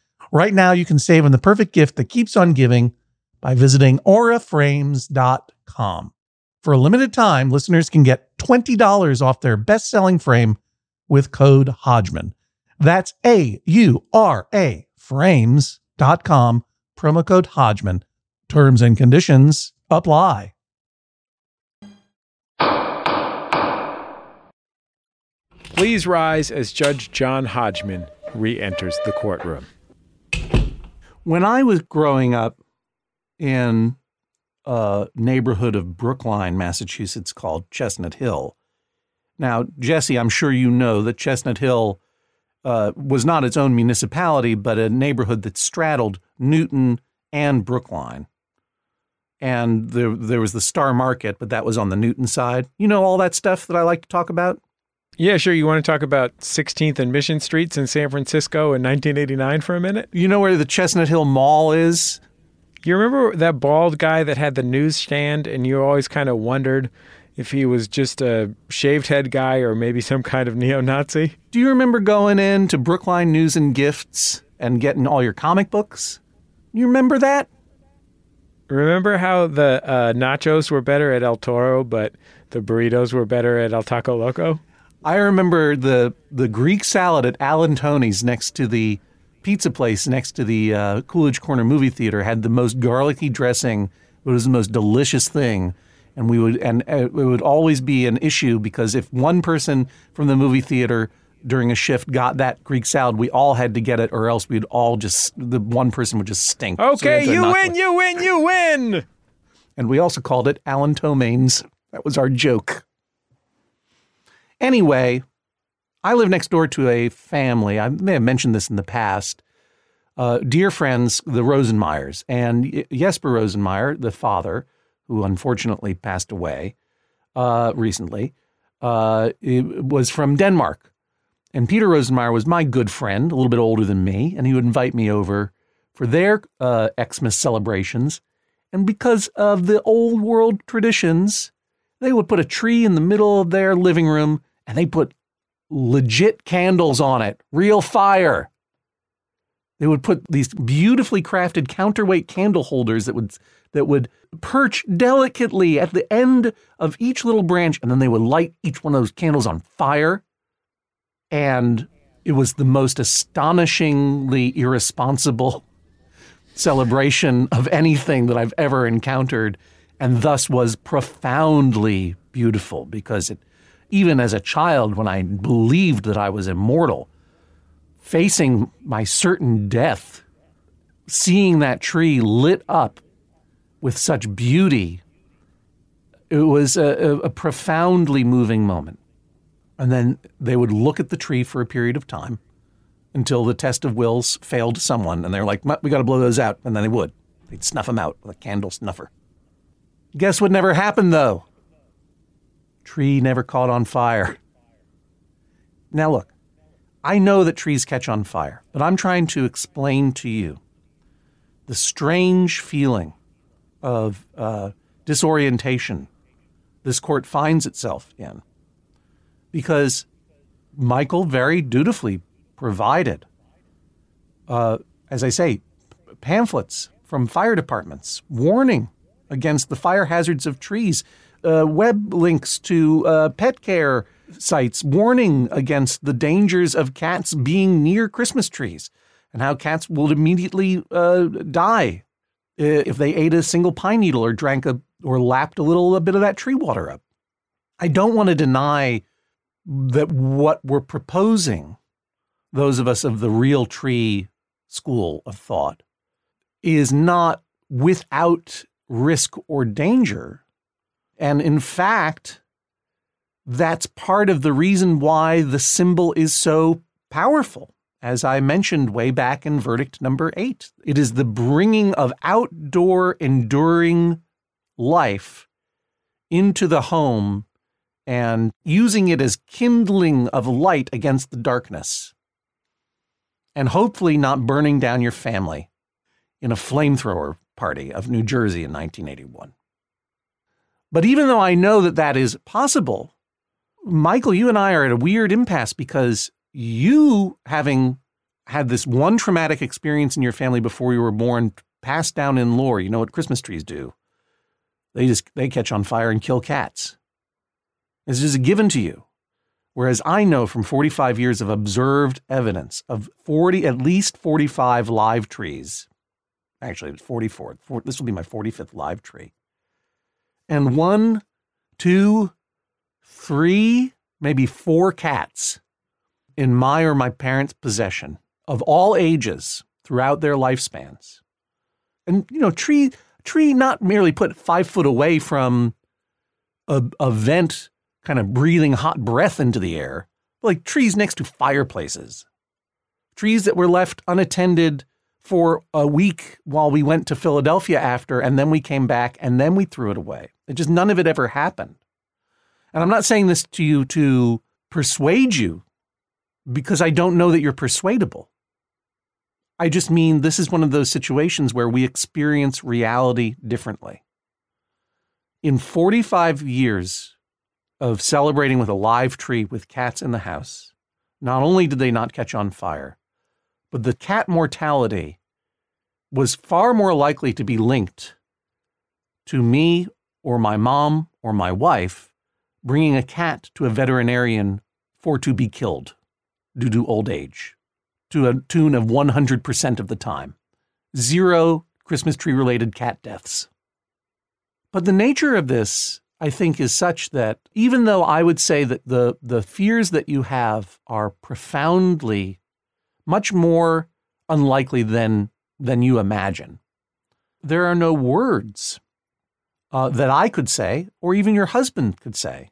Right now, you can save on the perfect gift that keeps on giving by visiting auraframes.com. For a limited time, listeners can get $20 off their best selling frame with code Hodgman. That's A U R A frames.com, promo code Hodgman. Terms and conditions apply. Please rise as Judge John Hodgman re enters the courtroom. When I was growing up in a neighborhood of Brookline, Massachusetts called Chestnut Hill. Now, Jesse, I'm sure you know that Chestnut Hill uh, was not its own municipality, but a neighborhood that straddled Newton and Brookline. And there, there was the Star Market, but that was on the Newton side. You know all that stuff that I like to talk about? Yeah, sure. You want to talk about 16th and Mission Streets in San Francisco in 1989 for a minute? You know where the Chestnut Hill Mall is? You remember that bald guy that had the newsstand, and you always kind of wondered if he was just a shaved head guy or maybe some kind of neo Nazi? Do you remember going in to Brookline News and Gifts and getting all your comic books? You remember that? Remember how the uh, nachos were better at El Toro, but the burritos were better at El Taco Loco? I remember the the Greek salad at Alan Tony's next to the pizza place next to the uh, Coolidge Corner movie theater had the most garlicky dressing. It was the most delicious thing, and we would and uh, it would always be an issue because if one person from the movie theater during a shift got that Greek salad, we all had to get it, or else we'd all just the one person would just stink. Okay, so you win, you win, you win. And we also called it Alan Tomaines. That was our joke. Anyway, I live next door to a family. I may have mentioned this in the past. Uh, dear friends, the Rosenmeyers, and Jesper Rosenmeyer, the father, who unfortunately passed away uh, recently, uh, was from Denmark. And Peter Rosenmeyer was my good friend, a little bit older than me, and he would invite me over for their uh, Xmas celebrations. And because of the old world traditions, they would put a tree in the middle of their living room and they put legit candles on it, real fire. They would put these beautifully crafted counterweight candle holders that would that would perch delicately at the end of each little branch, and then they would light each one of those candles on fire. And it was the most astonishingly irresponsible celebration of anything that I've ever encountered, and thus was profoundly beautiful because it even as a child when I believed that I was immortal, facing my certain death, seeing that tree lit up with such beauty, it was a, a, profoundly moving moment. And then they would look at the tree for a period of time, until the test of wills failed someone, and they're like, we got to blow those out, and then they would. They'd snuff them out with a candle snuffer. Guess what never happened though? Tree never caught on fire. Now look, I know that trees catch on fire, but I'm trying to explain to you the strange feeling of uh, disorientation this court finds itself in. Because Michael very dutifully provided, uh, as I say, pamphlets from fire departments warning against the fire hazards of trees, uh, web links to uh, pet care sites warning against the dangers of cats being near Christmas trees and how cats will immediately uh, die uh, if they ate a single pine needle or drank a or lapped a little a bit of that tree water up. I don't want to deny that what we're proposing, those of us of the real tree school of thought, is not without risk or danger. And in fact, that's part of the reason why the symbol is so powerful. As I mentioned way back in verdict number eight, it is the bringing of outdoor enduring life into the home and using it as kindling of light against the darkness. And hopefully not burning down your family in a flamethrower party of New Jersey in 1981. But even though I know that that is possible, Michael, you and I are at a weird impasse because you, having had this one traumatic experience in your family before you were born, passed down in lore, you know what Christmas trees do. They just they catch on fire and kill cats. It's just given to you. Whereas I know from 45 years of observed evidence of 40, at least 45 live trees. Actually, it's 44. This will be my 45th live tree. And one, two, three, maybe four cats in my or my parents' possession of all ages throughout their lifespans. And, you know, tree, tree not merely put five foot away from a, a vent kind of breathing hot breath into the air, like trees next to fireplaces. Trees that were left unattended for a week while we went to Philadelphia after, and then we came back and then we threw it away. It just none of it ever happened. And I'm not saying this to you to persuade you because I don't know that you're persuadable. I just mean this is one of those situations where we experience reality differently. In 45 years of celebrating with a live tree with cats in the house, not only did they not catch on fire, but the cat mortality was far more likely to be linked to me or my mom or my wife bringing a cat to a veterinarian for to be killed due to old age to a tune of 100% of the time. Zero Christmas tree related cat deaths. But the nature of this I think is such that even though I would say that the the fears that you have are profoundly much more unlikely than than you imagine, there are no words uh, that I could say, or even your husband could say,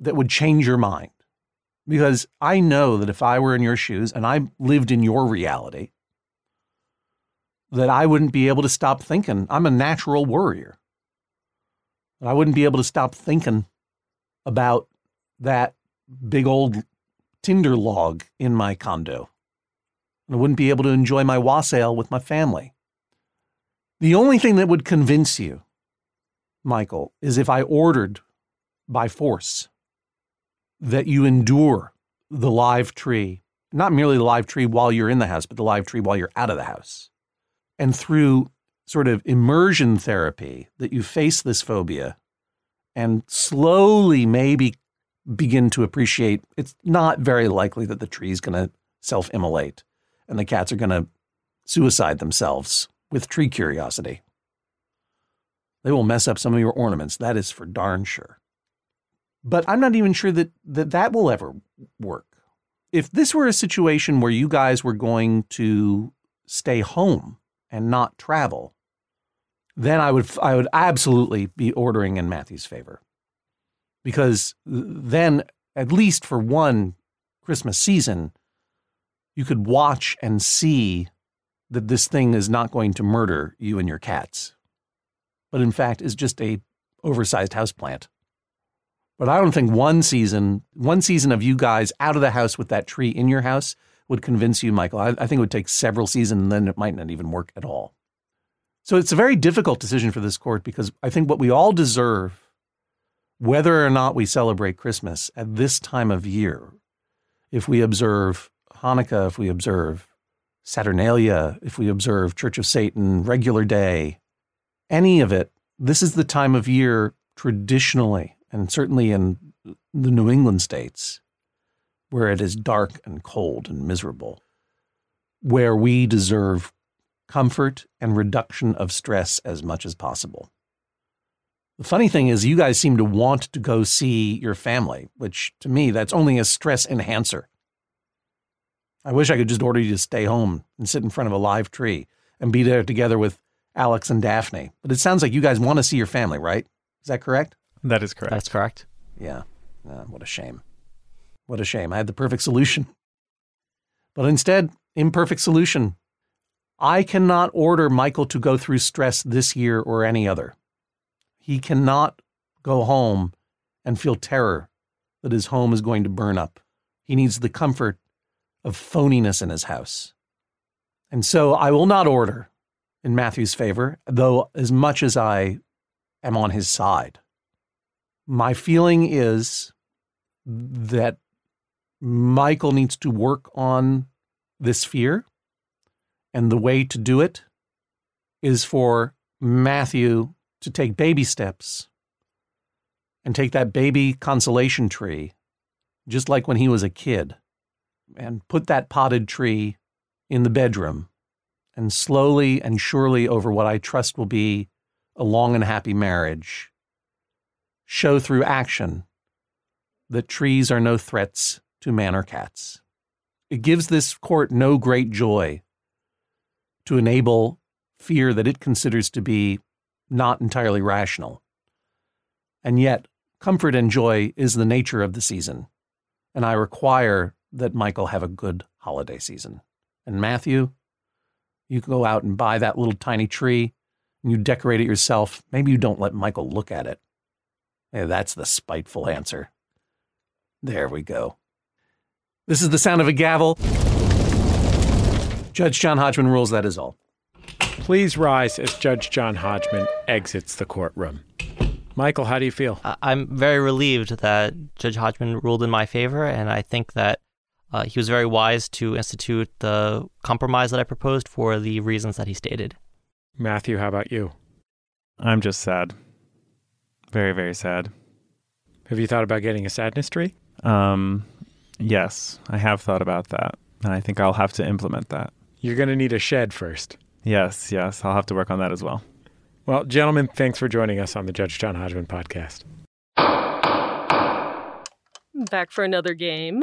that would change your mind. Because I know that if I were in your shoes and I lived in your reality, that I wouldn't be able to stop thinking. I'm a natural worrier. I wouldn't be able to stop thinking about that big old tinder log in my condo. I wouldn't be able to enjoy my wassail with my family. The only thing that would convince you, Michael, is if I ordered by force that you endure the live tree, not merely the live tree while you're in the house, but the live tree while you're out of the house. And through sort of immersion therapy that you face this phobia and slowly maybe begin to appreciate it's not very likely that the tree is going to self immolate and the cats are going to suicide themselves with tree curiosity. They will mess up some of your ornaments, that is for darn sure. But I'm not even sure that that, that will ever work. If this were a situation where you guys were going to stay home and not travel, then I would I would absolutely be ordering in Matthew's favor. Because then at least for one Christmas season, you could watch and see that this thing is not going to murder you and your cats, but in fact is just a oversized houseplant. But I don't think one season, one season of you guys out of the house with that tree in your house would convince you, Michael. I, I think it would take several seasons and then it might not even work at all. So it's a very difficult decision for this court because I think what we all deserve, whether or not we celebrate Christmas at this time of year, if we observe Hanukkah, if we observe Saturnalia, if we observe Church of Satan, regular day, any of it, this is the time of year traditionally, and certainly in the New England states, where it is dark and cold and miserable, where we deserve comfort and reduction of stress as much as possible. The funny thing is, you guys seem to want to go see your family, which to me, that's only a stress enhancer. I wish I could just order you to stay home and sit in front of a live tree and be there together with Alex and Daphne. But it sounds like you guys want to see your family, right? Is that correct? That is correct. That's correct. Yeah. Uh, what a shame. What a shame. I had the perfect solution. But instead, imperfect solution. I cannot order Michael to go through stress this year or any other. He cannot go home and feel terror that his home is going to burn up. He needs the comfort of phoniness in his house. And so I will not order in Matthew's favor, though as much as I am on his side. My feeling is that Michael needs to work on this fear. And the way to do it is for Matthew to take baby steps and take that baby consolation tree, just like when he was a kid, and put that potted tree in the bedroom. And slowly and surely, over what I trust will be a long and happy marriage, show through action that trees are no threats to man or cats. It gives this court no great joy to enable fear that it considers to be not entirely rational. And yet, comfort and joy is the nature of the season, and I require that Michael have a good holiday season. And Matthew, you go out and buy that little tiny tree and you decorate it yourself. Maybe you don't let Michael look at it. Yeah, that's the spiteful answer. There we go. This is the sound of a gavel. Judge John Hodgman rules that is all. Please rise as Judge John Hodgman exits the courtroom. Michael, how do you feel? I'm very relieved that Judge Hodgman ruled in my favor, and I think that uh, he was very wise to institute the compromise that I proposed for the reasons that he stated. Matthew, how about you? I'm just sad. Very, very sad. Have you thought about getting a sadness tree? Um, yes, I have thought about that, and I think I'll have to implement that. You're going to need a shed first. Yes, yes, I'll have to work on that as well. Well, gentlemen, thanks for joining us on the Judge John Hodgman podcast. Back for another game.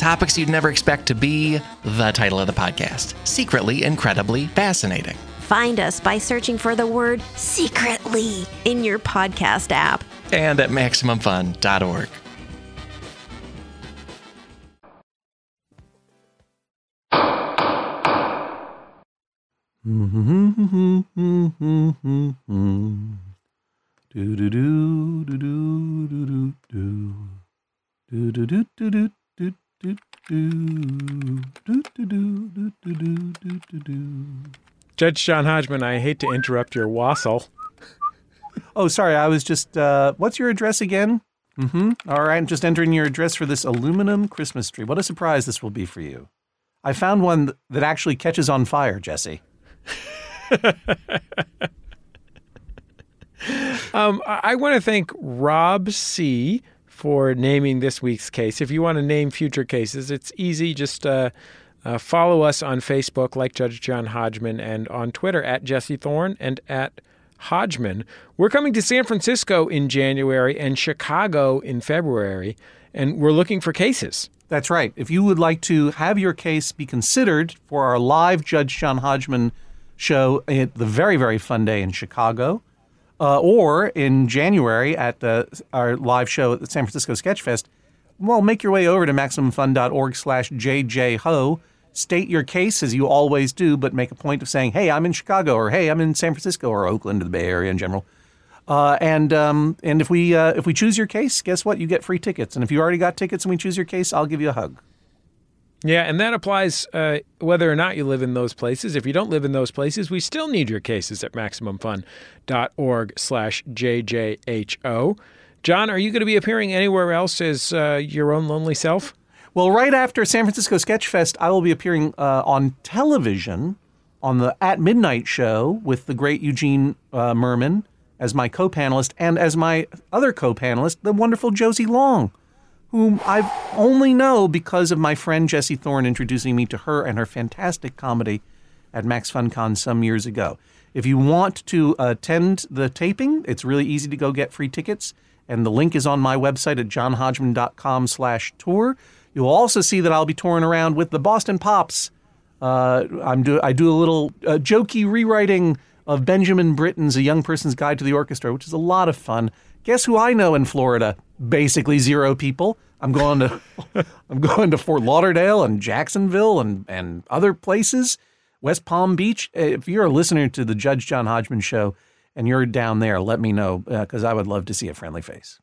Topics you'd never expect to be the title of the podcast Secretly Incredibly Fascinating. Find us by searching for the word secretly in your podcast app. And at MaximumFun.org. Do do do do do do do do do do do do do do do do do do do do do do. Judge John Hodgman, I hate to interrupt your wassail. Oh, sorry. I was just. Uh, what's your address again? Mm-hmm. All right. I'm just entering your address for this aluminum Christmas tree. What a surprise this will be for you. I found one that actually catches on fire, Jesse. Um, I, I want to thank Rob C. for naming this week's case. If you want to name future cases, it's easy. Just uh, uh, follow us on Facebook, like Judge John Hodgman, and on Twitter at Jesse Thorn and at Hodgman. We're coming to San Francisco in January and Chicago in February, and we're looking for cases. That's right. If you would like to have your case be considered for our live Judge John Hodgman show at the very, very fun day in Chicago, uh, or in January at the, our live show at the San Francisco Sketchfest, well, make your way over to MaximumFun.org slash JJHo. State your case as you always do, but make a point of saying, hey, I'm in Chicago, or hey, I'm in San Francisco, or Oakland, or the Bay Area in general. Uh, and um, and if we uh, if we choose your case, guess what? You get free tickets. And if you already got tickets and we choose your case, I'll give you a hug. Yeah, and that applies uh, whether or not you live in those places. If you don't live in those places, we still need your cases at MaximumFun.org slash JJHO. John, are you going to be appearing anywhere else as uh, your own lonely self? Well, right after San Francisco Sketchfest, I will be appearing uh, on television on the At Midnight show with the great Eugene uh, Mirman as my co-panelist and as my other co-panelist, the wonderful Josie Long, whom I only know because of my friend Jesse Thorn introducing me to her and her fantastic comedy at Max FunCon some years ago. If you want to attend the taping, it's really easy to go get free tickets, and the link is on my website at johnhodgman.com slash tour. You'll also see that I'll be touring around with the Boston Pops. Uh, I'm do I do a little uh, jokey rewriting of Benjamin Britten's A Young Person's Guide to the Orchestra, which is a lot of fun. Guess who I know in Florida? Basically zero people. I'm going to I'm going to Fort Lauderdale and Jacksonville and and other places. West Palm Beach. If you're a listener to the Judge John Hodgman show and you're down there, let me know because I would love to see a friendly face.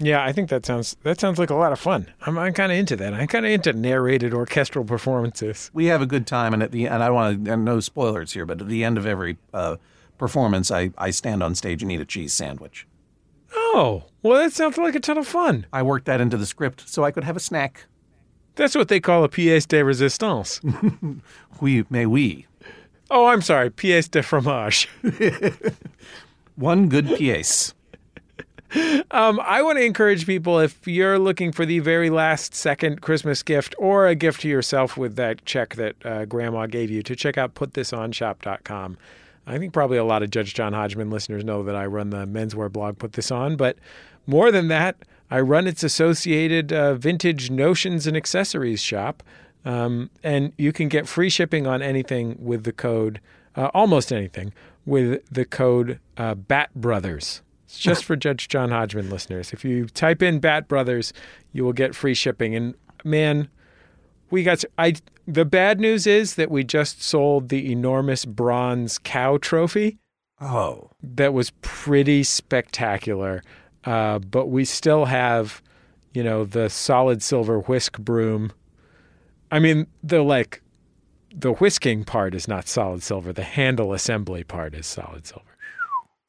Yeah, I think that sounds that sounds like a lot of fun. I'm, I'm kind of into that. I'm kind of into narrated orchestral performances. We have a good time, and at the and I want to no spoilers here, but at the end of every uh, performance, I I stand on stage and eat a cheese sandwich. Oh, well, that sounds like a ton of fun. I worked that into the script so I could have a snack. That's what they call a pièce de résistance. oui, mais oui. Oh, I'm sorry, pièce de fromage. One good pièce. Um, I want to encourage people if you're looking for the very last second Christmas gift or a gift to yourself with that check that uh, grandma gave you to check out putthisonshop.com. I think probably a lot of Judge John Hodgman listeners know that I run the menswear blog Put This On, but more than that, I run its associated uh, vintage notions and accessories shop. Um, and you can get free shipping on anything with the code, uh, almost anything, with the code uh, BAT Brothers. It's just for Judge John Hodgman listeners. If you type in Bat Brothers, you will get free shipping. And man, we got I the bad news is that we just sold the enormous bronze cow trophy. Oh, that was pretty spectacular. Uh, but we still have, you know, the solid silver whisk broom. I mean, the like the whisking part is not solid silver. The handle assembly part is solid silver.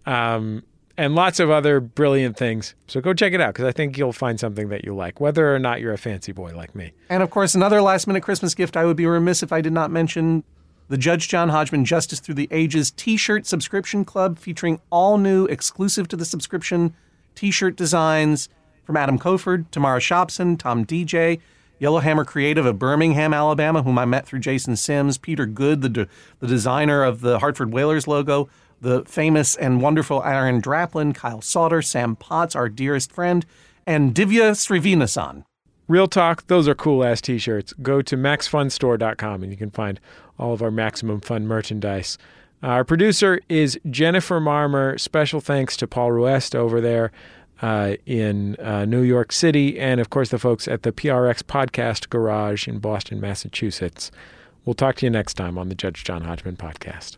Um, and lots of other brilliant things. So go check it out because I think you'll find something that you like, whether or not you're a fancy boy like me. And of course, another last minute Christmas gift. I would be remiss if I did not mention the Judge John Hodgman Justice Through the Ages t shirt subscription club featuring all new, exclusive to the subscription t shirt designs from Adam Koford, Tamara Shopsin, Tom DJ. Yellowhammer Creative of Birmingham, Alabama, whom I met through Jason Sims, Peter Good, the, de- the designer of the Hartford Whalers logo, the famous and wonderful Aaron Draplin, Kyle Sauter, Sam Potts, our dearest friend, and Divya Srinivasan. Real talk, those are cool ass t shirts. Go to maxfunstore.com and you can find all of our Maximum Fun merchandise. Our producer is Jennifer Marmer. Special thanks to Paul Ruest over there uh, in uh, New York City, and of course, the folks at the PRX Podcast Garage in Boston, Massachusetts. We'll talk to you next time on the Judge John Hodgman podcast.